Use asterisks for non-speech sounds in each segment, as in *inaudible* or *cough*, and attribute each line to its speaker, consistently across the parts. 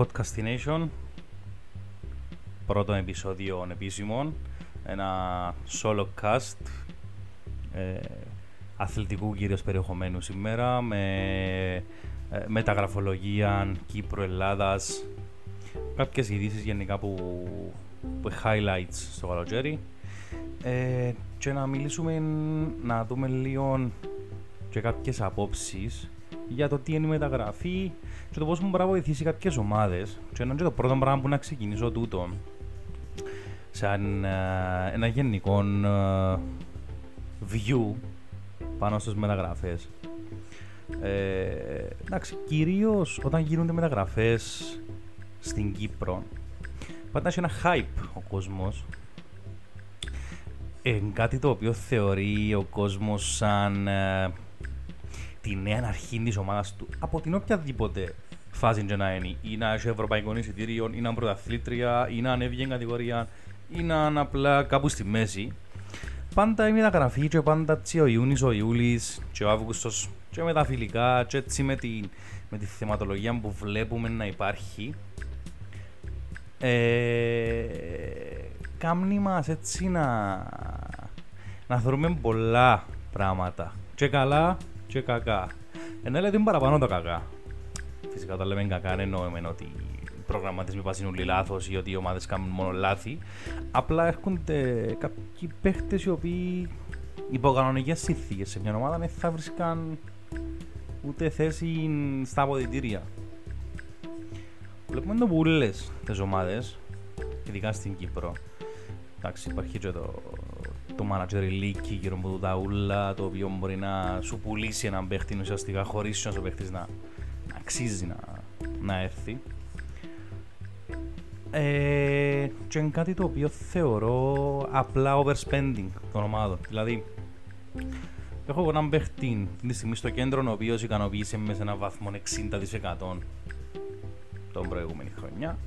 Speaker 1: Podcastination. Πρώτο επεισόδιο επίσημο ένα solo cast ε, αθλητικού κυρίως περιεχομένου σήμερα με ε, μεταγραφολογία Κύπρο-Ελλάδας κάποιες ειδήσεις γενικά που, που highlights στο καλοκαίρι. Ε, και να μιλήσουμε να δούμε λίγο και κάποιες απόψεις για το τι είναι η μεταγραφή και το πώς μου μπορεί να βοηθήσει κάποιες ομάδες και είναι το πρώτο πράγμα που να ξεκινήσω τούτο σαν uh, ένα γενικό uh, view πάνω στις μεταγραφές. Ε, εντάξει, κυρίως όταν γίνονται μεταγραφές στην Κύπρο πάντα έχει ένα hype ο κόσμος ε, κάτι το οποίο θεωρεί ο κόσμος σαν ε, τη νέα αρχή της ομάδας του. Από την οποιαδήποτε φάση και να είναι ή να έχει ευρωπαϊκό εισιτήριο ή να είναι πρωταθλήτρια ή να ανέβει κατηγορία ή να είναι απλά κάπου στη μέση πάντα η μεταγραφή και πάντα έτσι ο Ιούνις, ο Ιούλης και ο Αύγουστος και με τα φιλικά και έτσι με τη, με τη θεματολογία που βλέπουμε να υπάρχει ε, κάμνει μας έτσι να, να θεωρούμε πολλά πράγματα. Και καλά και κακά. Ενώ λέτε παραπάνω τα κακά. Φυσικά όταν λέμε κακά δεν εννοούμε ότι οι προγραμματισμοί πάσουν όλοι λάθος ή ότι οι ομάδες κάνουν μόνο λάθη. Απλά έρχονται κάποιοι παίχτες οι οποίοι υπό κανονικές συνθήκες σε μια ομάδα δεν θα βρίσκαν ούτε θέση στα αποδητήρια. Βλέπουμε το πουλές τις ομάδες, ειδικά στην Κύπρο. Εντάξει, υπάρχει και το, το manager leaky γύρω από τα ούλα, το οποίο μπορεί να σου πουλήσει έναν παίχτη ουσιαστικά χωρίς να ο παίχτης να, να αξίζει να, να έρθει. Ε, και είναι κάτι το οποίο θεωρώ απλά overspending των ομάδων. Δηλαδή, έχω έναν παίχτη τη στιγμή στο κέντρο ο οποίος ικανοποίησε με σε έναν βαθμό 60% τον προηγούμενη χρονιά.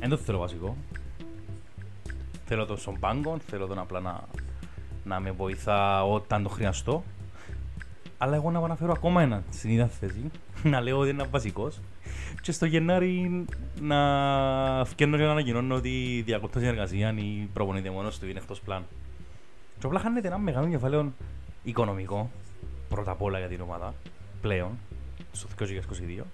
Speaker 1: Δεν το θέλω βασικό. Θέλω τον στον πάγκο, θέλω τον απλά να, να με βοηθά όταν το χρειαστώ. Αλλά εγώ να αναφέρω ακόμα ένα στην ίδια θέση, *laughs* να λέω ότι είναι βασικός. Και στο Γενάρη να φτιάχνω και να ανακοινώνω ότι διακόπτω συνεργασία ή προπονείται μόνος του είναι εκτός πλάνου. Και απλά χάνεται ένα μεγάλο κεφάλαιο οικονομικό, πρώτα απ' όλα για την ομάδα, πλέον, στο 2022.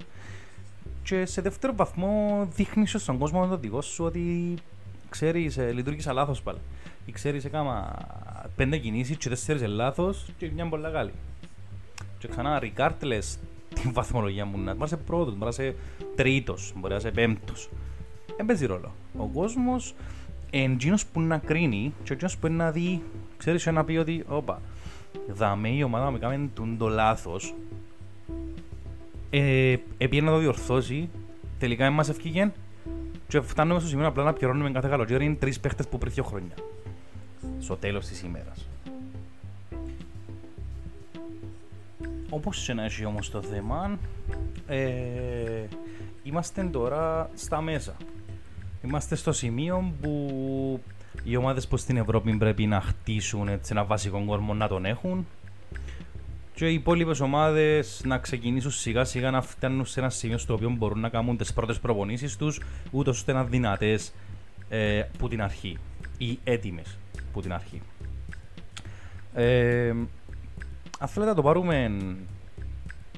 Speaker 1: Και σε δεύτερο βαθμό δείχνεις στον κόσμο με τον δικός σου ότι ξέρεις, ε, λειτουργήσα λάθος πάλι. Ή ξέρεις, έκανα πέντε κινήσεις και τέσσερις λάθος και μια πολύ καλή. Και ξανά, regardless την βαθμολογία μου, να μπορεί να είσαι πρώτος, μπορεί να είσαι τρίτος, μπορεί να είσαι πέμπτος. Δεν παίζει ρόλο. Ο κόσμος είναι που να κρίνει και ο που να δει, ξέρεις, να πει ότι, όπα, δαμε η ομάδα μου κάνει το λάθος. Ε, να το διορθώσει, τελικά εμάς ευκήγεν και φτάνουμε στο σημείο απλά να πληρώνουμε κάθε καλοκαίρι τρεις παίχτες που πριν δύο χρόνια. Στο τέλος της ημέρας. Όπως και να έχει όμως το θέμα, ε, είμαστε τώρα στα μέσα. Είμαστε στο σημείο που οι ομάδες που στην Ευρώπη πρέπει να χτίσουν έτσι, ένα βασικό κόρμο να τον έχουν και οι υπόλοιπες ομάδες να ξεκινήσουν σιγά σιγά να φτάνουν σε ένα σημείο στο οποίο μπορούν να κάνουν τις πρώτες προπονήσεις τους, ούτως ώστε να είναι δυνατές ε, που την αρχή ή έτοιμες που την αρχή. Ε, αν θέλετε να το πάρουμε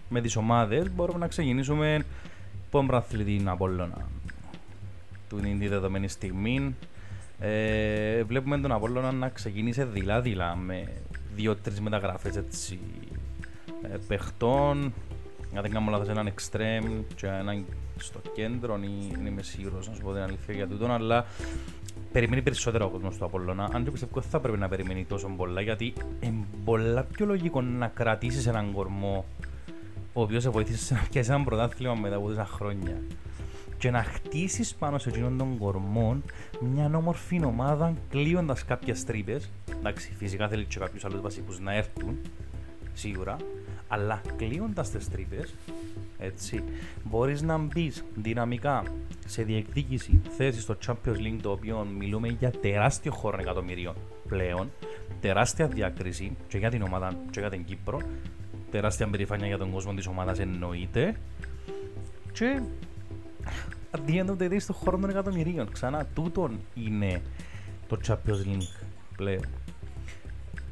Speaker 1: με τις ομάδες, μπορούμε να ξεκινήσουμε από τον πρωταθλητή Απόλλωνα. Του είναι τη δεδομένη στιγμή. Ε, βλέπουμε τον Απόλλωνα να ξεκίνησε δειλά-δειλά με δύο-τρεις μεταγραφές έτσι ε, παιχτών. Αν δεν κάνω λάθος έναν extreme και έναν στο κέντρο ή δεν είμαι σίγουρος να σου πω την αλήθεια για τούτον, αλλά περιμένει περισσότερο ο κόσμος του Απόλλωνα. Αν και πιστεύω ότι θα πρέπει να περιμένει τόσο πολλά, γιατί είναι πολλά πιο λογικό να κρατήσεις έναν κορμό ο οποίος σε βοήθησε να πιάσει έναν πρωτάθλημα μετά από τόσα χρόνια και να χτίσεις πάνω σε εκείνον τον κορμό μια όμορφη ομάδα κλείοντας κάποιες τρύπες εντάξει φυσικά θέλει και κάποιους άλλους βασικούς να έρθουν σίγουρα αλλά κλείοντας τις τρύπες, έτσι, μπορείς να μπεις δυναμικά σε διεκδίκηση θέσης στο Champions League, το οποίο μιλούμε για τεράστιο χώρο εκατομμυρίων πλέον, τεράστια διάκριση και για την ομάδα και για την Κύπρο, τεράστια περηφάνεια για τον κόσμο της ομάδας εννοείται. Και αντίθετα στον χώρο των εκατομμυρίων. Ξανά, τούτον είναι το Champions League πλέον.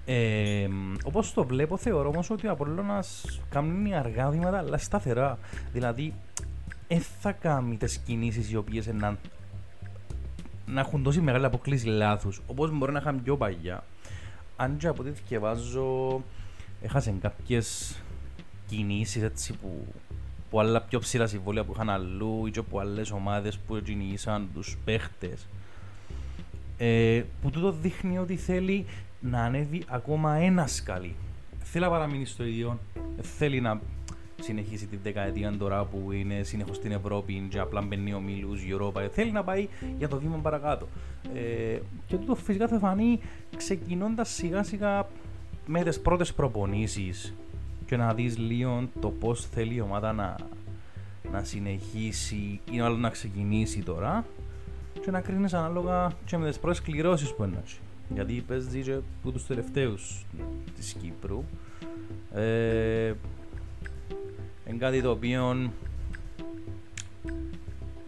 Speaker 1: Ε, Όπως το βλέπω, θεωρώ όμως ότι ο Απόλλωνας κάνει αργά βήματα, αλλά σταθερά. Δηλαδή, δεν θα κάνει τις κινήσεις οι οποίες να, να έχουν τόση μεγάλη αποκλήση λάθους, όπως μπορεί να είχαν πιο παλιά. Αν και από ό,τι διαβάζω, έχασε κάποιες κινήσεις έτσι που, που άλλα πιο ψηλά συμβόλαια που είχαν αλλού ή και από άλλες ομάδες που κυνηγήσαν τους παίχτες. Ε, που τούτο δείχνει ότι θέλει να ανέβει ακόμα ένα σκαλί. Θέλει να παραμείνει στο ίδιο. Θέλει να συνεχίσει την δεκαετία τώρα που είναι συνεχώς στην Ευρώπη και απλά μπαίνει ο Μίλου, Europa. Θέλει να πάει για το βήμα παρακάτω. Ε, και τούτο φυσικά θα φανεί ξεκινώντας σιγά σιγά με τις πρώτες προπονήσεις και να δεις λίγο το πώς θέλει η ομάδα να, να συνεχίσει ή μάλλον να ξεκινήσει τώρα και να κρίνεις ανάλογα και με τις πρώτες κληρώσεις που έχει γιατί παίζει και από τους τελευταίους της Κύπρου. Ε, είναι κάτι το οποίο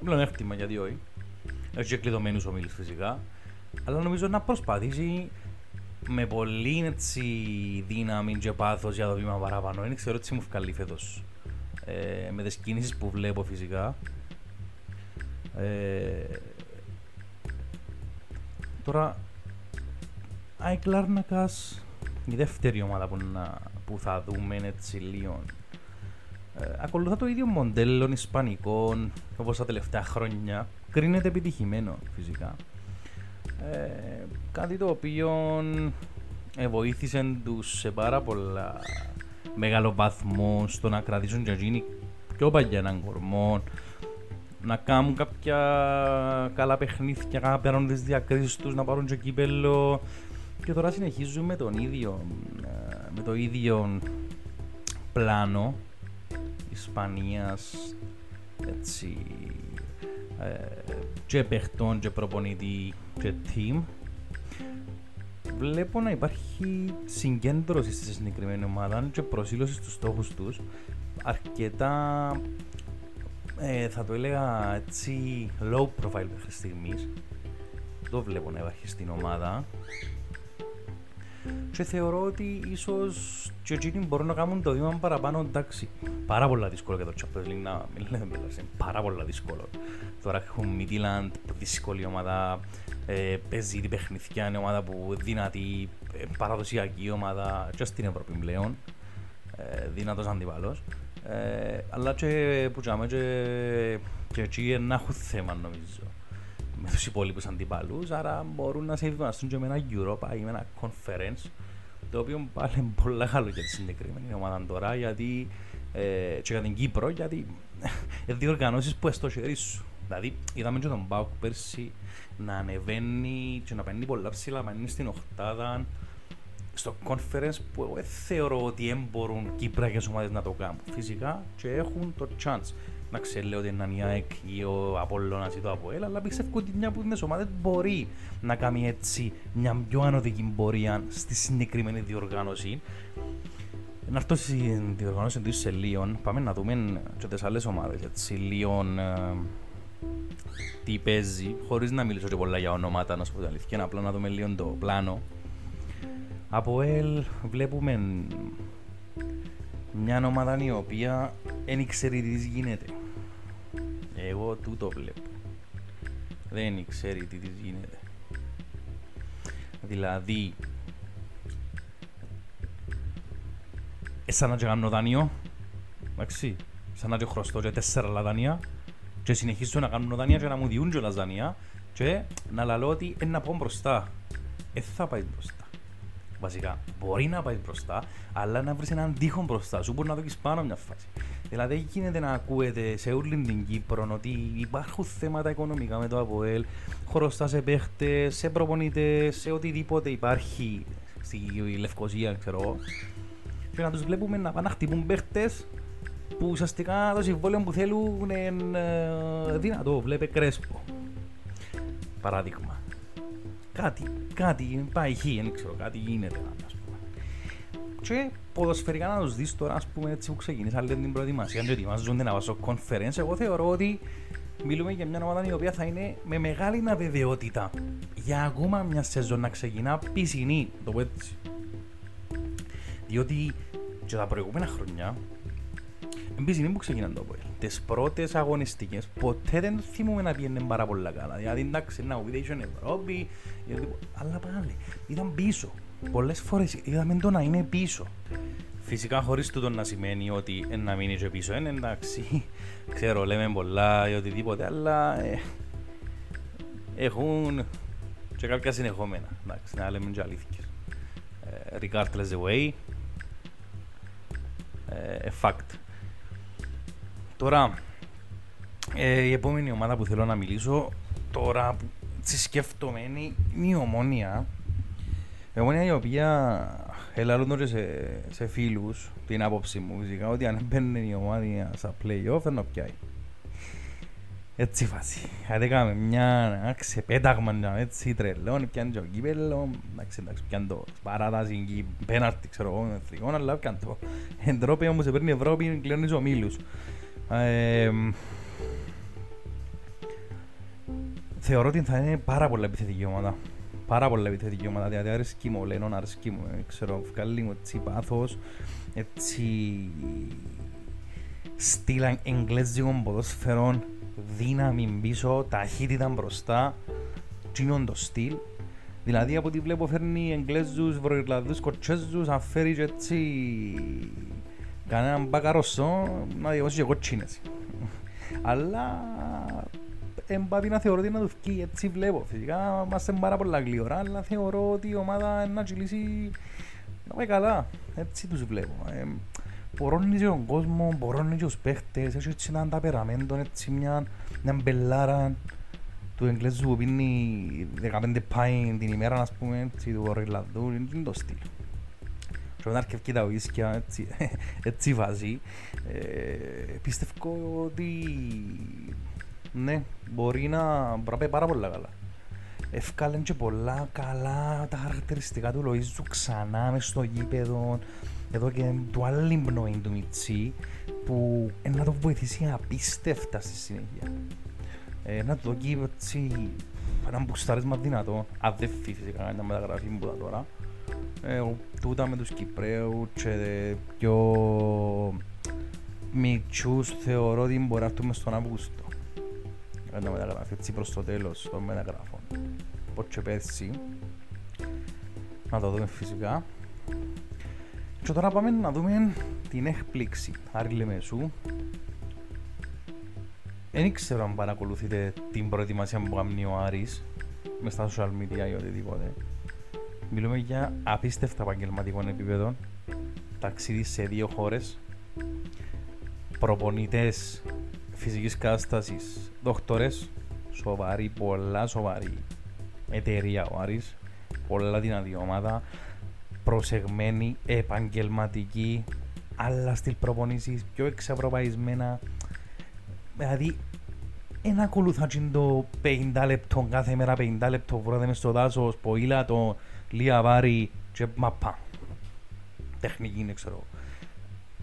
Speaker 1: πλέον έκτημα γιατί όχι. Έχει και κλειδωμένους ομίλους φυσικά. Αλλά νομίζω να προσπαθήσει με πολύ έτσι, δύναμη και πάθος για το βήμα παραπάνω. Είναι ξέρω τι μου βγάλει φέτος. Ε, με τις κίνησεις που βλέπω φυσικά. Ε, τώρα ΑΕΚ Λάρνακας, η δεύτερη ομάδα που, να, που θα δούμε έτσι λίγο. Ε, ακολουθά το ίδιο μοντέλο ισπανικών όπως τα τελευταία χρόνια. Κρίνεται επιτυχημένο φυσικά. Ε, κάτι το οποίο ε, βοήθησε τους σε πάρα πολλά μεγάλο βαθμό στο να κρατήσουν και εκείνοι πιο παλιά έναν κορμό να κάνουν κάποια καλά παιχνίδια, να παίρνουν τις διακρίσεις τους, να πάρουν και κύπελο και τώρα συνεχίζουμε τον ίδιο, ε, με το ίδιο πλάνο Ισπανίας έτσι ε, και παιχτών και προπονητή και team. Βλέπω να υπάρχει συγκέντρωση στη συγκεκριμένη ομάδα και προσήλωση στους στόχους τους. Αρκετά ε, θα το έλεγα έτσι low profile μέχρι στιγμής. Το βλέπω να υπάρχει στην ομάδα και θεωρώ ότι ίσως και εκείνοι μπορούν να κάνουν το βήμα παραπάνω εντάξει. Πάρα πολλά δύσκολο για το Champions League να μην λέμε είναι πάρα πολλά δύσκολο. Τώρα έχουν Midland, δύσκολη ομάδα, ε, παίζει την παιχνιδιά, είναι ομάδα που δυνατή, ε, παραδοσιακή ομάδα και στην Ευρώπη πλέον, ε, δυνατός αντιπάλος. Ε, αλλά και που και, και εκεί να έχουν θέμα νομίζω με τους υπόλοιπους αντιπάλους, άρα μπορούν να σε ευημαστούν και με ένα Europa ή με ένα Conference, το οποίο πάλι είναι πολύ καλό για τη συγκεκριμένη ομάδα τώρα, γιατί, ε, και για την Κύπρο, γιατί *laughs* είναι διοργανώσεις που στο χέρι σου. Δηλαδή, είδαμε και τον Πάουκ πέρσι να ανεβαίνει και να παίρνει πολλά ψηλά, να είναι στην οχτάδα, στο conference που εγώ θεωρώ ότι δεν μπορούν Κύπρακες ομάδες να το κάνουν. Φυσικά και έχουν το chance να ξέρει ότι είναι η ΑΕΚ ή ο Απόλλωνας ή το ΑΠΟΕΛ, αλλά πιστεύω ότι μια από τις ομάδες μπορεί να κάνει έτσι μια πιο ανωδική πορεία στη συγκεκριμένη διοργάνωση. Να έρθω στη διοργάνωση του σε Λίον, πάμε να δούμε και τις άλλες ομάδες, έτσι, Λίον, ε, τι παίζει, χωρίς να μιλήσω και πολλά για ονόματα, να σου πω την αλήθεια, απλά να δούμε λίγο το πλάνο. Από ΕΛ βλέπουμε μια ομάδα η οποία δεν ξέρει τι γίνεται. Εγώ τούτο βλέπω. Δεν ξέρει τι της γίνεται. Δηλαδή, σαν να κάνω δάνειο, εντάξει, σαν να χρωστώ και τέσσερα δάνεια και συνεχίζω να κάνω δάνεια και να μου διούν και δάνεια και να λαλώ ότι είναι να πω μπροστά. Ε, θα πάει μπροστά. Βασικά, μπορεί να πάει μπροστά, αλλά να βρεις έναν τείχο μπροστά σου, μπορεί να δει πάνω μια φάση. Δηλαδή, δεν γίνεται να ακούετε σε όλη την Κύπρο ότι υπάρχουν θέματα οικονομικά με το ΑΠΟΕΛ, χρωστά σε παίχτες, σε προπονητές, σε οτιδήποτε υπάρχει στη Λευκοσία, ξέρω εγώ. Και να τους βλέπουμε να πάνε να χτυπούν παίχτες που ουσιαστικά το συμβόλαιο που θέλουν είναι ε, δυνατό. Βλέπε κρέσπο. Παράδειγμα κάτι, κάτι πάει χει, δεν ξέρω, κάτι γίνεται, ας πούμε. Και ποδοσφαιρικά να τους δεις τώρα, ας πούμε, έτσι που ξεκίνησα, λέει την προετοιμασία, και ετοιμάζονται να βάζω conference, εγώ θεωρώ ότι μιλούμε για μια ομάδα η οποία θα είναι με μεγάλη αβεβαιότητα για ακόμα μια σεζόν να ξεκινά πισινή, το πω έτσι. Διότι και τα προηγούμενα χρόνια Εμπίσινη που ξεκινάνε το Αποέλ. Τις πρώτες αγωνιστικές ποτέ δεν θυμούμε να πήγαινε πάρα πολλά καλά. Δηλαδή εντάξει να ουδέ είχε Ευρώπη, αλλά πάλι ήταν πίσω. Πολλές φορές είδαμε το να είναι πίσω. Φυσικά χωρίς τούτο να σημαίνει ότι να μείνει και πίσω. Είναι εντάξει, *laughs* ξέρω λέμε πολλά ή οτιδήποτε, αλλά ε, έχουν και κάποια συνεχόμενα. Εντάξει, να λέμε και αλήθικες. Ε, regardless the way, ε, fact. Τώρα, ε, η επόμενη ομάδα που θέλω να μιλήσω, τώρα που σκέφτομαι είναι η Ομόνια. Η Ομόνια η οποία ελαλούν και σε, σε φίλους την άποψη μου φυσικά ότι αν μπαίνει η ομάδα στα play-off θα πιάει. Έτσι φάση. Αν έκαμε μια ξεπέταγμα έτσι τρελόν, πιάνε το κύπελο, εντάξει εντάξει πιάνε το παράταση, πέναρτη ξέρω εγώ, εθνικών, αλλά πιάνε το. Εντρόπια όμως παίρνει η Ευρώπη, κλείνεις ο ομίλους. Ε, θεωρώ ότι θα είναι πάρα πολλά επιθετική ομάδα. Πάρα πολλά επιθετική ομάδα. Δηλαδή αρέσκει μου, λένε, αρέσκει μου, ξέρω, βγάλει μου έτσι πάθος, έτσι στυλ εγγλέζικων ποδοσφαιρών, δύναμη πίσω, ταχύτητα μπροστά, τσινόν το στυλ. Δηλαδή από ό,τι βλέπω φέρνει Εγγλέζους, Βροϊρλανδούς, Κορτσέζους, αν φέρει και έτσι κανέναν μπακαροσό να διαβάσει και κοτσίνες. Αλλά εμπάπει να θεωρώ ότι να τους φκεί, έτσι βλέπω. Φυσικά είμαστε πάρα πολλά γλυόρα, αλλά θεωρώ ότι η ομάδα να κυλήσει να πάει καλά. Έτσι τους βλέπω. Ε, μπορώνει και τον κόσμο, μπορώνει και τους παίχτες, έχει έτσι έναν ταπεραμέντο, έτσι μια, μια μπελάρα του Εγγλέζου που πίνει 15 πάιν την ημέρα, ας πούμε, έτσι, του Οριλαδού, είναι το στυλ και μετά αρκευκεί τα ουίσκια, έτσι, έτσι βάζει. Ε, πιστεύω ότι ναι, μπορεί να, μπορεί να πάει πάρα πολλά καλά. Ευκάλεν και πολλά καλά τα χαρακτηριστικά του Λοΐζου ξανά μες στο γήπεδο εδώ και του άλλη πνοή του Μιτσί που ε, να το βοηθήσει απίστευτα στη συνέχεια. Ε, να το δοκεί έτσι ένα μπουστάρισμα δυνατό, αν δεν φυσικά μια μεταγραφή που τώρα ε, τούτα με τους Κυπρέους και πιο μητσούς θεωρώ ότι μπορεί να έρθουμε στον Αύγουστο. Να μεταγράφει έτσι προς το τέλος των μεταγράφων. Πώς και πέρσι. Να το δούμε φυσικά. Και τώρα πάμε να δούμε την έκπληξη. Άρη Λεμεσού. Δεν ξέρω αν παρακολουθείτε την προετοιμασία που κάνει ο Άρης μες στα social media ή οτιδήποτε. Μιλούμε για απίστευτα επαγγελματικό επίπεδο. Ταξίδι σε δύο χώρες. Προπονητές φυσικής κατάστασης, δόκτωρες. Σοβαρή, πολλά σοβαρή εταιρεία ο Άρης. Πολλά δυνατή ομάδα. Προσεγμένη, επαγγελματική. Άλλα στυλ προπονήσεις, πιο εξευρωπαϊσμένα. Δηλαδή, δεν ακολουθά το 50 λεπτό κάθε μέρα 50 λεπτό βράδυ μες στο δάσος, ποήλατο, Λία βάρη και μαπά. Τεχνική είναι ξέρω.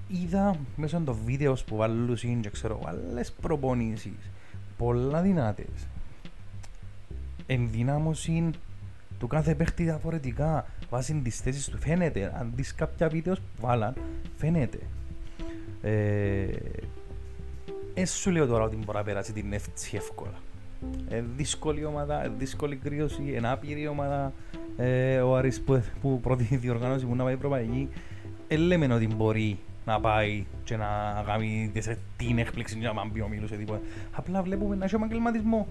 Speaker 1: Είδα μέσα το βίντεος που βάλουν και ξέρω άλλες προπονήσεις πολλά δυνατές. Ενδυνάμωση του κάθε παίχτη διαφορετικά βάσει τις θέσεις του φαίνεται. Αν δεις κάποια βίντεος που βάλαν φαίνεται. Ε, Έσου λέω τώρα ότι μπορεί να περάσει την έτσι εύκολα. Ε, δύσκολη ομάδα, δύσκολη κρύωση, ενάπηρη ομάδα, ε, ο Άρης που, που πρώτη *laughs* διοργάνωση που να πάει προπαγή ε, λέμε ότι μπορεί να πάει και να κάνει την έκπληξη για να μπει ο Μίλος τίποτα. Απλά βλέπουμε να έχει επαγγελματισμό.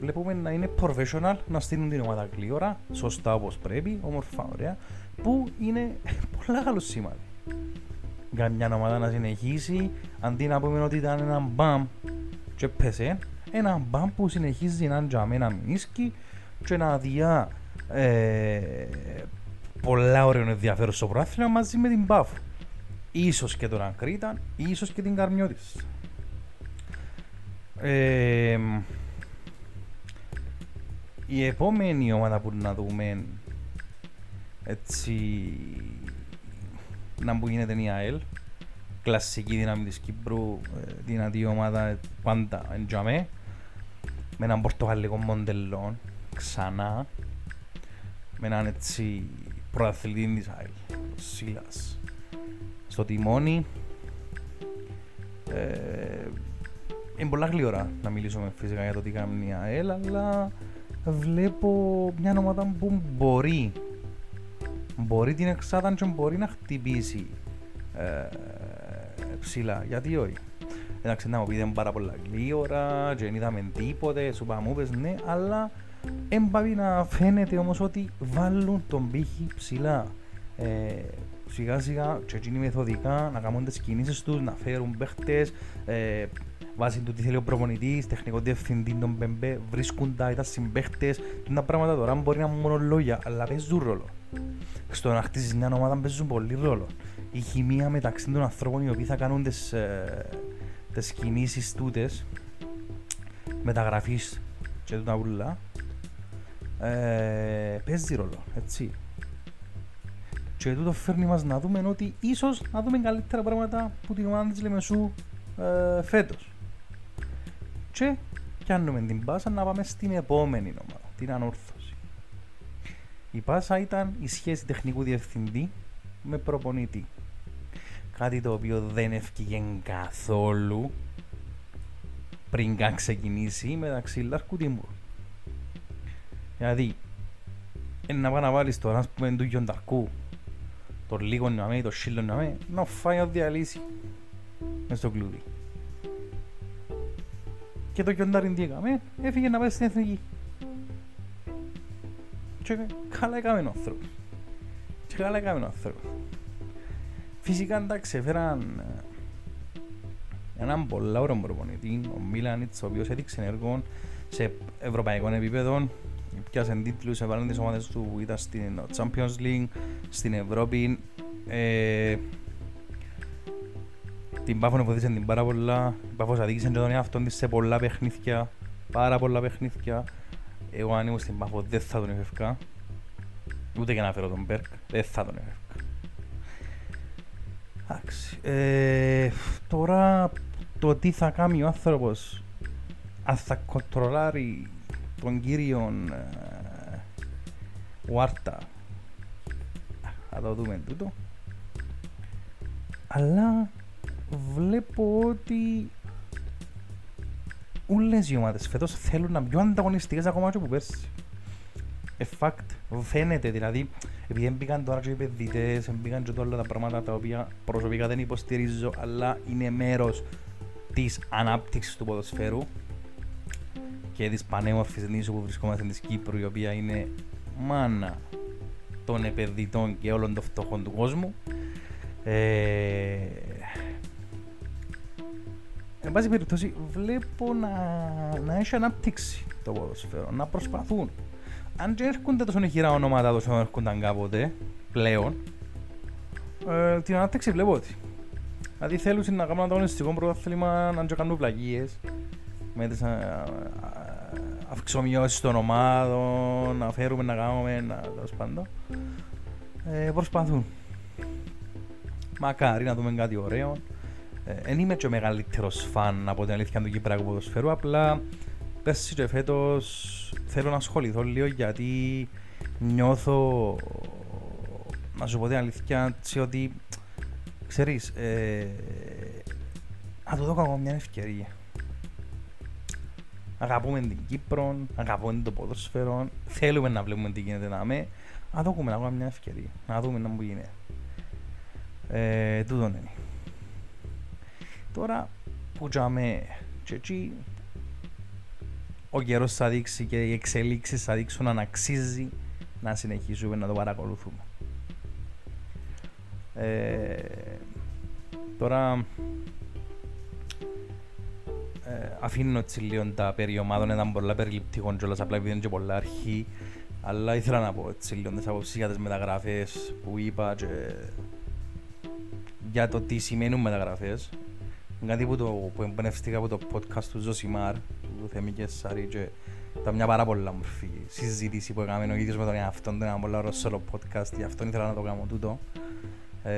Speaker 1: Βλέπουμε να είναι professional, να στείλουν την ομάδα γλύωρα, σωστά όπως πρέπει, όμορφα, ωραία, που είναι *laughs* πολλά καλό σημάδι. Για μια ομάδα να συνεχίσει, αντί να πούμε ότι ήταν ένα μπαμ και πέσε, ένα μπαμ που συνεχίζει να είναι να μηνίσκει και να διά ε, πολλά ωραίο ενδιαφέρον στο πρόθυμα μαζί με την Πάφο. Ίσως και τον Ακρίτα, ίσως και την Καρμιώτης. Ε, η επόμενη ομάδα που να δούμε έτσι να που γίνεται η ΑΕΛ. Κλασική δύναμη της Κύπρου ε, δυνατή ομάδα πάντα εντιαμέ με έναν πορτογαλικό μοντελό ξανά. Με έναν έτσι προαθλητή Ισραήλ, ο Σίλας. Στο τιμόνι ε, είναι πολλά γλυόρα να μιλήσουμε φυσικά για το τι κάνει η ΑΕΛ, αλλά βλέπω μια ομάδα που μπορεί μπορεί την εξάδα και μπορεί να χτυπήσει ε, ψηλά. Γιατί όχι. Εντάξει, να μου πείτε πάρα πολλά γλύωρα και δεν είδαμε τίποτε, σου πάμε πες ναι, αλλά έμπαβει να φαίνεται όμως ότι βάλουν τον πύχη ψηλά. Ε, σιγά σιγά και εκείνοι μεθοδικά να κάνουν τις κινήσεις τους, να φέρουν παίχτες, ε, βάσει του τι θέλει ο προπονητής, τεχνικό διευθυντή των Μπεμπέ, βρίσκουν τα, τα συμπαίχτες, τα πράγματα τώρα μπορεί να είναι μόνο λόγια, αλλά παίζουν ρόλο. Στο να χτίσεις μια ομάδα παίζουν πολύ ρόλο. Η χημεία μεταξύ των ανθρώπων οι οποίοι θα κάνουν τις, ε, τις κινήσεις τούτες, μεταγραφής και τούτα ούλα, ε, παίζει ρόλο, έτσι. Και τούτο φέρνει μας να δούμε ότι ίσως να δούμε καλύτερα πράγματα που την ομάδα της Λεμεσού ε, φέτος. Και πιάνουμε την πάσα να πάμε στην επόμενη ομάδα, την ανόρθωση. Η πάσα ήταν η σχέση τεχνικού διευθυντή με προπονητή. Κάτι το οποίο δεν ευκήγε καθόλου πριν καν ξεκινήσει μεταξύ Λάρκου Τιμπουρ. Δηλαδή, να πάει να βάλεις τώρα, ας πούμε, του Γιονταρκού, το λίγο να με, το σύλλο να με, να φάει να διαλύσει μες στο κλούδι. Και το Γιοντάριν τι έκαμε, έφυγε να πάει στην εθνική. Και καλά έκαμε ο άνθρωπος. Και καλά έκαμε ο άνθρωπος. Φυσικά εντάξει, έφεραν έναν πολλά ωραίο προπονητή, ο Μίλανιτς, ο οποίος έδειξε έργο σε ευρωπαϊκό επίπεδο, πιάσε τίτλους, έβαλαν τις ομάδες του που ήταν στην Champions League, στην Ευρώπη. Ε, την Πάφο βοήθησε την πάρα πολλά. Η Πάφος αδίκησε και τον εαυτό της σε πολλά παιχνίδια, πάρα πολλά παιχνίδια. Εγώ αν ήμουν στην Πάφο δεν θα τον εφευκά. Ούτε και να φέρω τον Μπέρκ, δεν θα τον εφευκά. Εντάξει. Ε, τώρα το τι θα κάνει ο άνθρωπος αν θα κοντρολάρει τον κύριο ε, Βάρτα θα το δούμε τούτο αλλά βλέπω ότι όλες οι ομάδες φέτος θέλουν να είναι πιο ανταγωνιστικές ακόμα και που πέρσι. Ε, fact, φαίνεται δηλαδή, επειδή μπήκαν τώρα και οι παιδίτες, μπήκαν και όλα τα πράγματα τα οποία προσωπικά δεν υποστηρίζω, αλλά είναι μέρος της ανάπτυξης του ποδοσφαίρου και της πανέμορφης νήσου που βρισκόμαστε στην Κύπρου, η οποία είναι μάνα των επενδυτών και όλων των φτωχών του κόσμου. Ε, εν πάση περιπτώσει, βλέπω να, να έχει αναπτύξει το ποδοσφαίρο, να προσπαθούν. Αν και έρχονται τόσο χειρά ονόματα όσο έρχονταν κάποτε, πλέον, ε, την ανάπτυξη βλέπω ότι. Δηλαδή θέλουν να κάνουν ανταγωνιστικό πρωτάθλημα, να κάνουν πλαγίες, με τις αυξομοιώσεις των ομάδων, να φέρουμε να κάνουμε, να τέλος πάντων. Ε, προσπαθούν. Μακάρι να δούμε κάτι ωραίο. Δεν ε, είμαι και ο μεγαλύτερος φαν από την αλήθεια του Κυπράκου ποδοσφαίρου, απλά πέρσι και φέτος θέλω να ασχοληθώ λίγο γιατί νιώθω να σου πω την αλήθεια σε ότι ξέρεις ε, να του δω μια ευκαιρία Αγαπούμε την Κύπρο, αγαπούμε το ποδόσφαιρο, θέλουμε να βλέπουμε τι γίνεται να με. Να δούμε να μια ευκαιρία, να δούμε να μου γίνεται. Ε, τούτο είναι. Τώρα που τζάμε και εκεί, ο καιρός θα δείξει και οι εξελίξεις θα δείξουν αν αξίζει να συνεχίσουμε να το παρακολουθούμε. Ε, τώρα ε, αφήνω έτσι λίγο τα περί ομάδων, ήταν πολλά περιληπτικό κιόλας, απλά επειδή είναι και πολλά αρχή. Αλλά ήθελα να πω έτσι λίγο τις απόψεις για τις μεταγραφές που είπα και για το τι σημαίνουν μεταγραφές. Κάτι που, το, που εμπνεύστηκα από το podcast του Ζωσιμάρ, του Θέμη και Σάρη και ήταν μια πάρα πολλά μορφή συζήτηση που έκαμε ο ίδιος με τον εαυτό του, ένα πολύ ωραίο solo podcast, γι' αυτό ήθελα να το κάνω τούτο. Ε,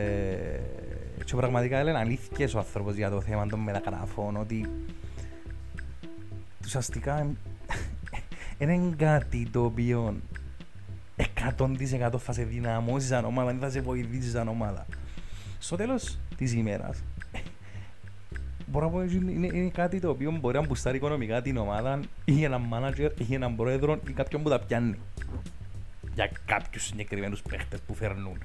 Speaker 1: και πραγματικά έλεγε αλήθικες ο άνθρωπος για το θέμα των μεταγραφών, ότι ουσιαστικά είναι κάτι το οποίο 100% θα σε δυναμώσει σαν ομάδα, δεν θα σε βοηθήσει σαν ομάδα. Στο τέλος της ημέρας, μπορώ να πω ότι είναι, είναι κάτι το οποίο μπορεί να μπουστάρει οικονομικά την ομάδα ή έναν μάνατζερ ή έναν πρόεδρο ή κάποιον που τα πιάνει. Για κάποιους συγκεκριμένους παίχτες που φέρνουν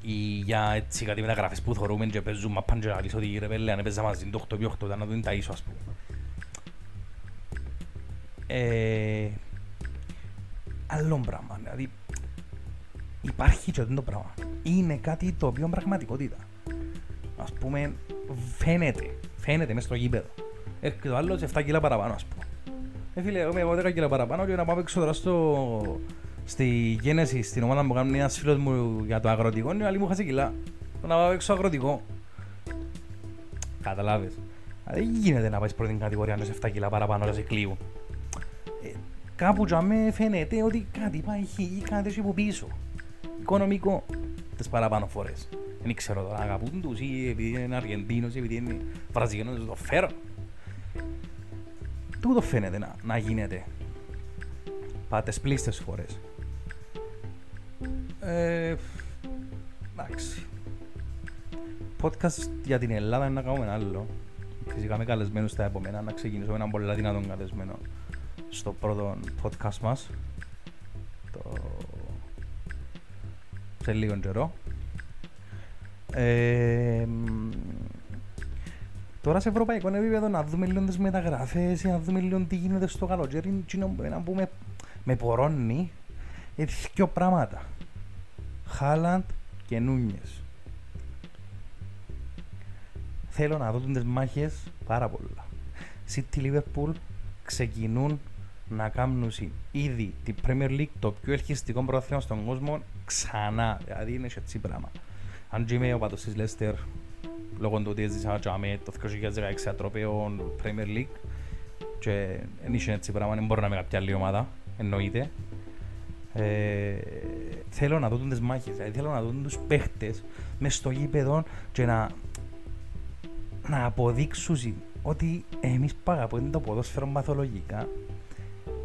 Speaker 1: ή για έτσι κάτι μεταγραφές που θεωρούμε και παίζουν μα πάνε και να ότι ρε πέλε αν έπαιζα μαζί το 8 8 ήταν να δουν τα ίσο ας πούμε. Ε, άλλο πράγμα, δηλαδή υπάρχει και το πράγμα. Είναι κάτι το οποίο είναι πραγματικότητα. Ας πούμε, φαίνεται, φαίνεται μέσα στο γήπεδο. Έρχεται ο άλλος 7 κιλά παραπάνω, ας πούμε. Ε, φίλε, εγώ 10 κιλά παραπάνω και να πάω έξω τώρα στο, στη γένεση, στην ομάδα που κάνει ένας φίλος μου για το αγροτικό, είναι άλλη μου χάσει κιλά. Να πάω έξω αγροτικό. Καταλάβες. Δεν γίνεται να πάει πρώτη κατηγορία με 7 κιλά παραπάνω να σε κλείουν. Ε, κάπου για με φαίνεται ότι κάτι υπάρχει ή κάτι έχει από πίσω. Οικονομικό τις παραπάνω φορές. Δεν ξέρω τώρα, αγαπούν τους ή επειδή είναι Αργεντίνος ή επειδή είναι Βραζιλιανός, το φέρω. Τούτο φαίνεται να, να γίνεται. Πάτε πλήστες φορές. Ε, εντάξει. Podcast για την Ελλάδα είναι να κάνουμε ένα άλλο. Φυσικά με καλεσμένους στα επόμενα, να ξεκινήσω με έναν πολύ δυνατόν καλεσμένο στο πρώτο podcast μας. Το... Σε λίγο καιρό. Ε, τώρα σε ευρωπαϊκό επίπεδο να δούμε λίγο τις μεταγραφές, να δούμε λίγο τι γίνεται στο καλοκαίρι, να πούμε με πορώνει, έτσι δύο πράγματα. Χάλαντ και Νούνιες. Θέλω να δω τις μάχες πάρα πολλά. City Liverpool ξεκινούν να κάνουν ήδη την Premier League το πιο ελκυστικό πρωτάθλημα στον κόσμο ξανά. Δηλαδή είναι έτσι πράγμα. Αν και είμαι ο πατός της Leicester λόγω του ότι έζησα με το 2016 ατροπαίο Premier League και δεν είχε έτσι πράγμα, δεν μπορώ να είμαι κάποια άλλη ομάδα, εννοείται. Ε, θέλω να δω τις μάχες, δηλαδή θέλω να δω τους παίχτες μες στο γήπεδο και να, να αποδείξουν ότι εμείς παγαπούμε το ποδόσφαιρο παθολογικά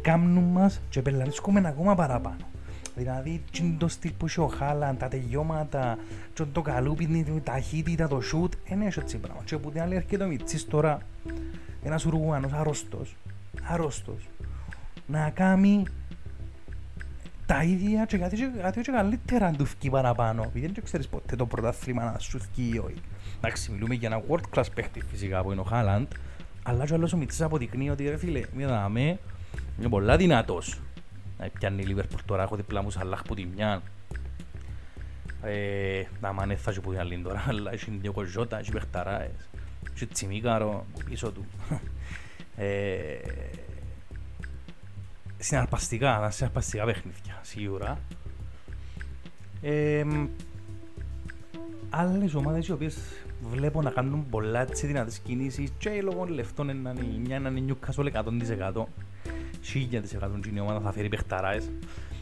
Speaker 1: κάνουν μας και πελαρίσκουμε ακόμα παραπάνω. Δηλαδή, το στυλ που έχει ο Χάλαν, τα τελειώματα, το καλούπι, την ταχύτητα, το σούτ, δεν έχει έτσι πράγμα. Και που την άλλη έρχεται ο Μιτσής τώρα, ένας Ουρουγουάνος αρρώστος, αρρώστος, να κάνει τα ίδια και κάτι, κάτι και καλύτερα αν του φκεί παραπάνω. Γιατί δεν ξέρεις ποτέ το πρωτάθλημα να σου φκεί ή όχι. Εντάξει, μιλούμε για ένα world class παίχτη φυσικά που είναι ο Χάλαντ, αλλά και ο άλλος ο Μιτσής αποδεικνύει ότι ρε φίλε, μία δάμε, είναι πολλά δυνατός. Να πιάνει η Λίβερπουλ τώρα, έχω διπλά μου σαλάχ που τη μια. Ε, να μάνε θα που την άλλη τώρα, αλλά έχει δύο κοζότα, έχει παιχταράες. Έχει τσιμίκαρο πίσω του. Ε, συναρπαστικά, συναρπαστικά παιχνίδια, σίγουρα. Ε, άλλες ομάδες οι οποίες βλέπω να κάνουν πολλά έτσι δυνατές κινήσεις και λόγω λεφτών είναι μια είναι Newcastle 100% 1000% η ομάδα θα φέρει παιχταράες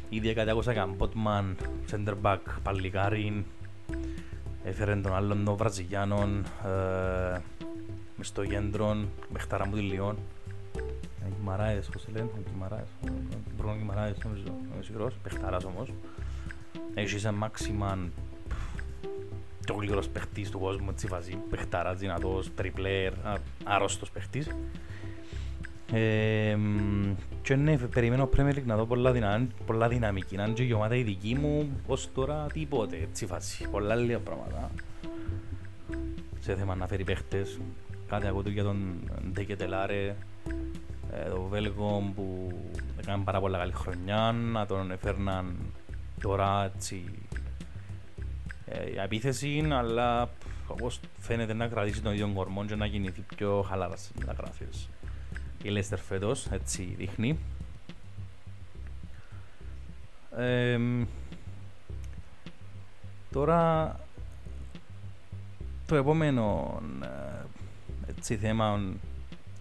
Speaker 1: ήδη κάτι άκουσα καν Ποτμαν, center back, παλικάριν έφερε τον άλλον τον Βραζιλιάνον ε, μες στο κέντρο, παιχταρά μου τη Λιόν. Κιμαράες, πώς λένε, Κιμαράες, Μπρούνο Κιμαράες νομίζω, είμαι σίγουρος, παιχταράς όμως. Έχεις σε μάξιμαν το γλύρος παιχτής του κόσμου, έτσι βάζει, παιχταράς δυνατός, τριπλέρ, άρρωστος παιχτής ε, και ναι, περιμένω Premier League να δω πολλά, δυνα, πολλά δυναμική. Αν και η ομάδα η δική μου, ως τώρα τίποτε, έτσι φάση. Πολλά λίγα πράγματα. Σε θέμα να φέρει παίχτες. Κάτι ακούω για τον Ντεκετελάρε, το Βέλγο που έκανε πάρα πολλά καλή χρονιά, να τον έφερναν τώρα έτσι ε, για επίθεση, αλλά όπως φαίνεται να κρατήσει τον ίδιο κορμό και να κινηθεί πιο χαλάρα στις μεταγραφές η Λέστερ φέτος, έτσι δείχνει. Ε, τώρα το επόμενο ε, έτσι θέμα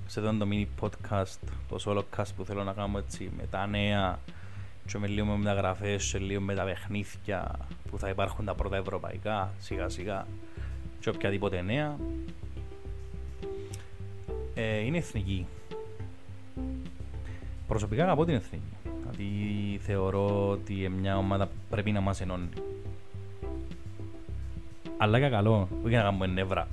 Speaker 1: σε αυτό το mini podcast, το solo cast που θέλω να κάνω έτσι με τα νέα και με λίγο με μεταγραφές και λίγο με τα παιχνίδια που θα υπάρχουν τα πρώτα ευρωπαϊκά σιγά σιγά και οποιαδήποτε νέα ε, είναι εθνική Προσωπικά αγαπώ την εθνική. Δηλαδή θεωρώ ότι μια ομάδα πρέπει να μας ενώνει. Αλλά για καλό, όχι για να κάνουμε νεύρα.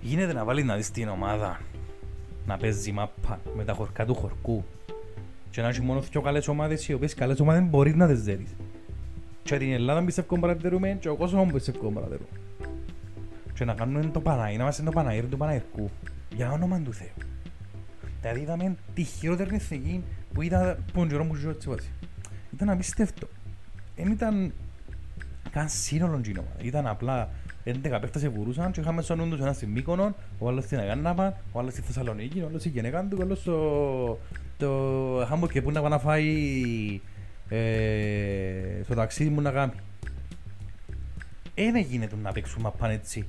Speaker 1: Γίνεται να βάλεις να δεις την ομάδα να παίζει μάπα με τα χορκά του χορκού και να έχει μόνο δύο καλές ομάδες οι οποίες καλές ομάδες μπορείς να τις δέρεις. Και την Ελλάδα πιστεύω παρατηρούμε και ο κόσμος πιστεύω παρατηρούμε. Και να κάνουμε το Παναγί, να είμαστε το Παναγί του Παναγιρκού. Για όνομα του Θεού. Δηλαδή είδαμε τη χειρότερη εθνική που είδα που τον καιρό μου ζω έτσι βάση. Ήταν απίστευτο. Δεν ήταν καν σύνολο κοινό. Ήταν απλά 11 παίχτες σε βουρούσαν και είχαμε στον τους ένα στην Μύκονο, ο άλλος στην Αγάνναπα, ο άλλος στη Θεσσαλονίκη, ο άλλος στη γενέκα του, ο άλλος στο... το Χάμπορ και πού να πάει να φάει ε, στο ταξίδι μου να κάνει. Δεν γίνεται να παίξουμε πάνε έτσι.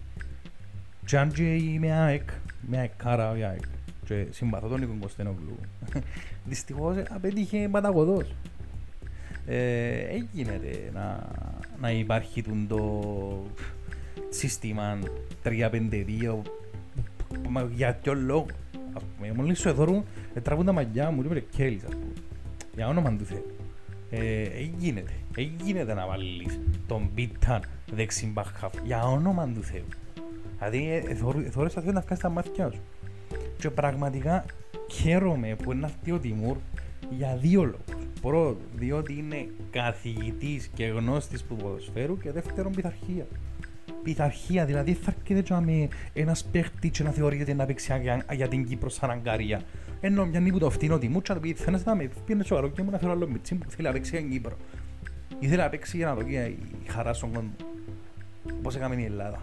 Speaker 1: Και αν και είμαι ΑΕΚ, είμαι ΑΕΚ κάρα, ΑΕΚ και συμπαθώ τον Νίκο Κωστένογλου. Δυστυχώς απέτυχε παταγωδός. Ε, έγινε να, να υπάρχει το σύστημα 3-5-2 για ποιο λόγο; Μόλις σου εδώρουν, τραβούν τα μαγιά μου, είπε Κέλλης ας πούμε. Για όνομα του Θεού. Ε, γίνεται, γίνεται να βάλεις τον πίταν δεξιμπαχαφ για όνομα του Θεού. Δηλαδή, θωρείς αυτό να βγάλεις τα μάτια σου. Και πραγματικά χαίρομαι που είναι αυτή ο Τιμούρ για δύο λόγους. Πρώτον, διότι είναι καθηγητής και γνώστης του ποδοσφαίρου και δεύτερον, πειθαρχία. Πειθαρχία, δηλαδή θα έρχεται με ένας παίχτης και να θεωρείται να παίξει για, για την Κύπρο σαν αγκαρία. Ενώ μια νύπου το φτύνω Τιμούρ και να πει θέλεις να με πιένε στο καλό και μου να θέλω άλλο μιτσί που θέλει να παίξει για την Κύπρο. Ήθελε να παίξει για να δω η χαρά στον κόσμο. Όπως έκαμε η Ελλάδα.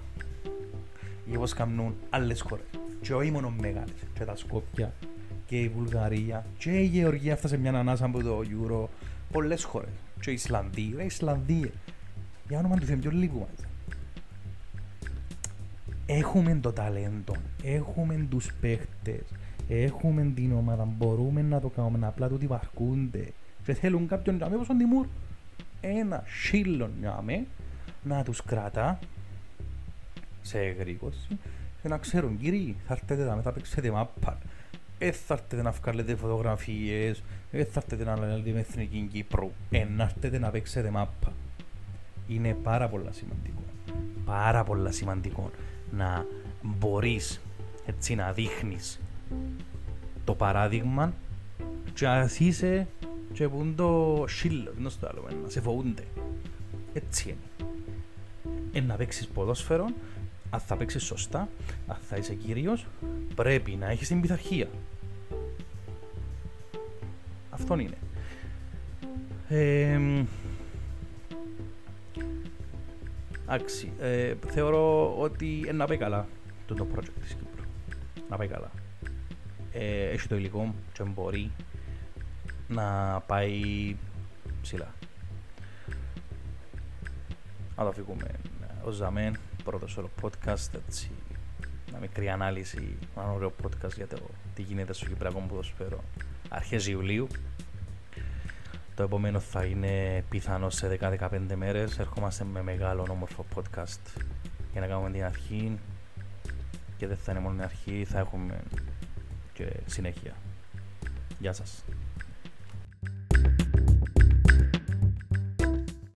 Speaker 1: Ή όπως κάνουν άλλες χώρες και όχι μόνο μεγάλες, και τα Σκόπια και η Βουλγαρία και η Γεωργία έφτασε μια ανάσα από το Euro, πολλές χώρες. Και η Ισλανδία, η Ισλανδία για όνομα του Θεού πιο λίγο μας. Έχουμε το ταλέντο, έχουμε τους παίχτες έχουμε την ομάδα, μπορούμε να το κάνουμε απλά τούτοι βαρκούνται. Και θέλουν κάποιον να με όπως τον Τιμούρ ένα σύλλον να τους κρατά σε εγρήγορση και να ξέρουν κύριοι θα έρθετε να μεταπαίξετε μάπα ε, θα έρθετε να βγάλετε φωτογραφίες ε, θα έρθετε να λέτε με εθνική Κύπρου ε, να έρθετε να παίξετε μάπα είναι πάρα πολλά σημαντικό πάρα πολλά σημαντικό να μπορείς έτσι να δείχνεις το παράδειγμα και να είσαι και που είναι το σύλλο, δεν το άλλο, να σε φοβούνται. Έτσι είναι. Ε, να παίξεις ποδόσφαιρο αν θα παίξεις σωστά, αν θα είσαι κύριος, πρέπει να έχεις την πειθαρχία. Αυτό είναι. Ε, Άξι, ε, θεωρώ ότι να πάει καλά το, το project της Κύπρου. Να πάει καλά. Ε, έχει το υλικό και μπορεί να πάει ψηλά. Να το αφήκουμε ως ζαμέν πρώτο όλο podcast, έτσι, μια μικρή ανάλυση, ένα ωραίο podcast για το τι γίνεται στο Κυπριακό Ποδοσφαίρο αρχές Ιουλίου. Το επόμενο θα είναι πιθανό σε 10-15 μέρες. Ερχόμαστε με μεγάλο όμορφο podcast για να κάνουμε την αρχή και δεν θα είναι μόνο η αρχή, θα έχουμε και συνέχεια. Γεια σας.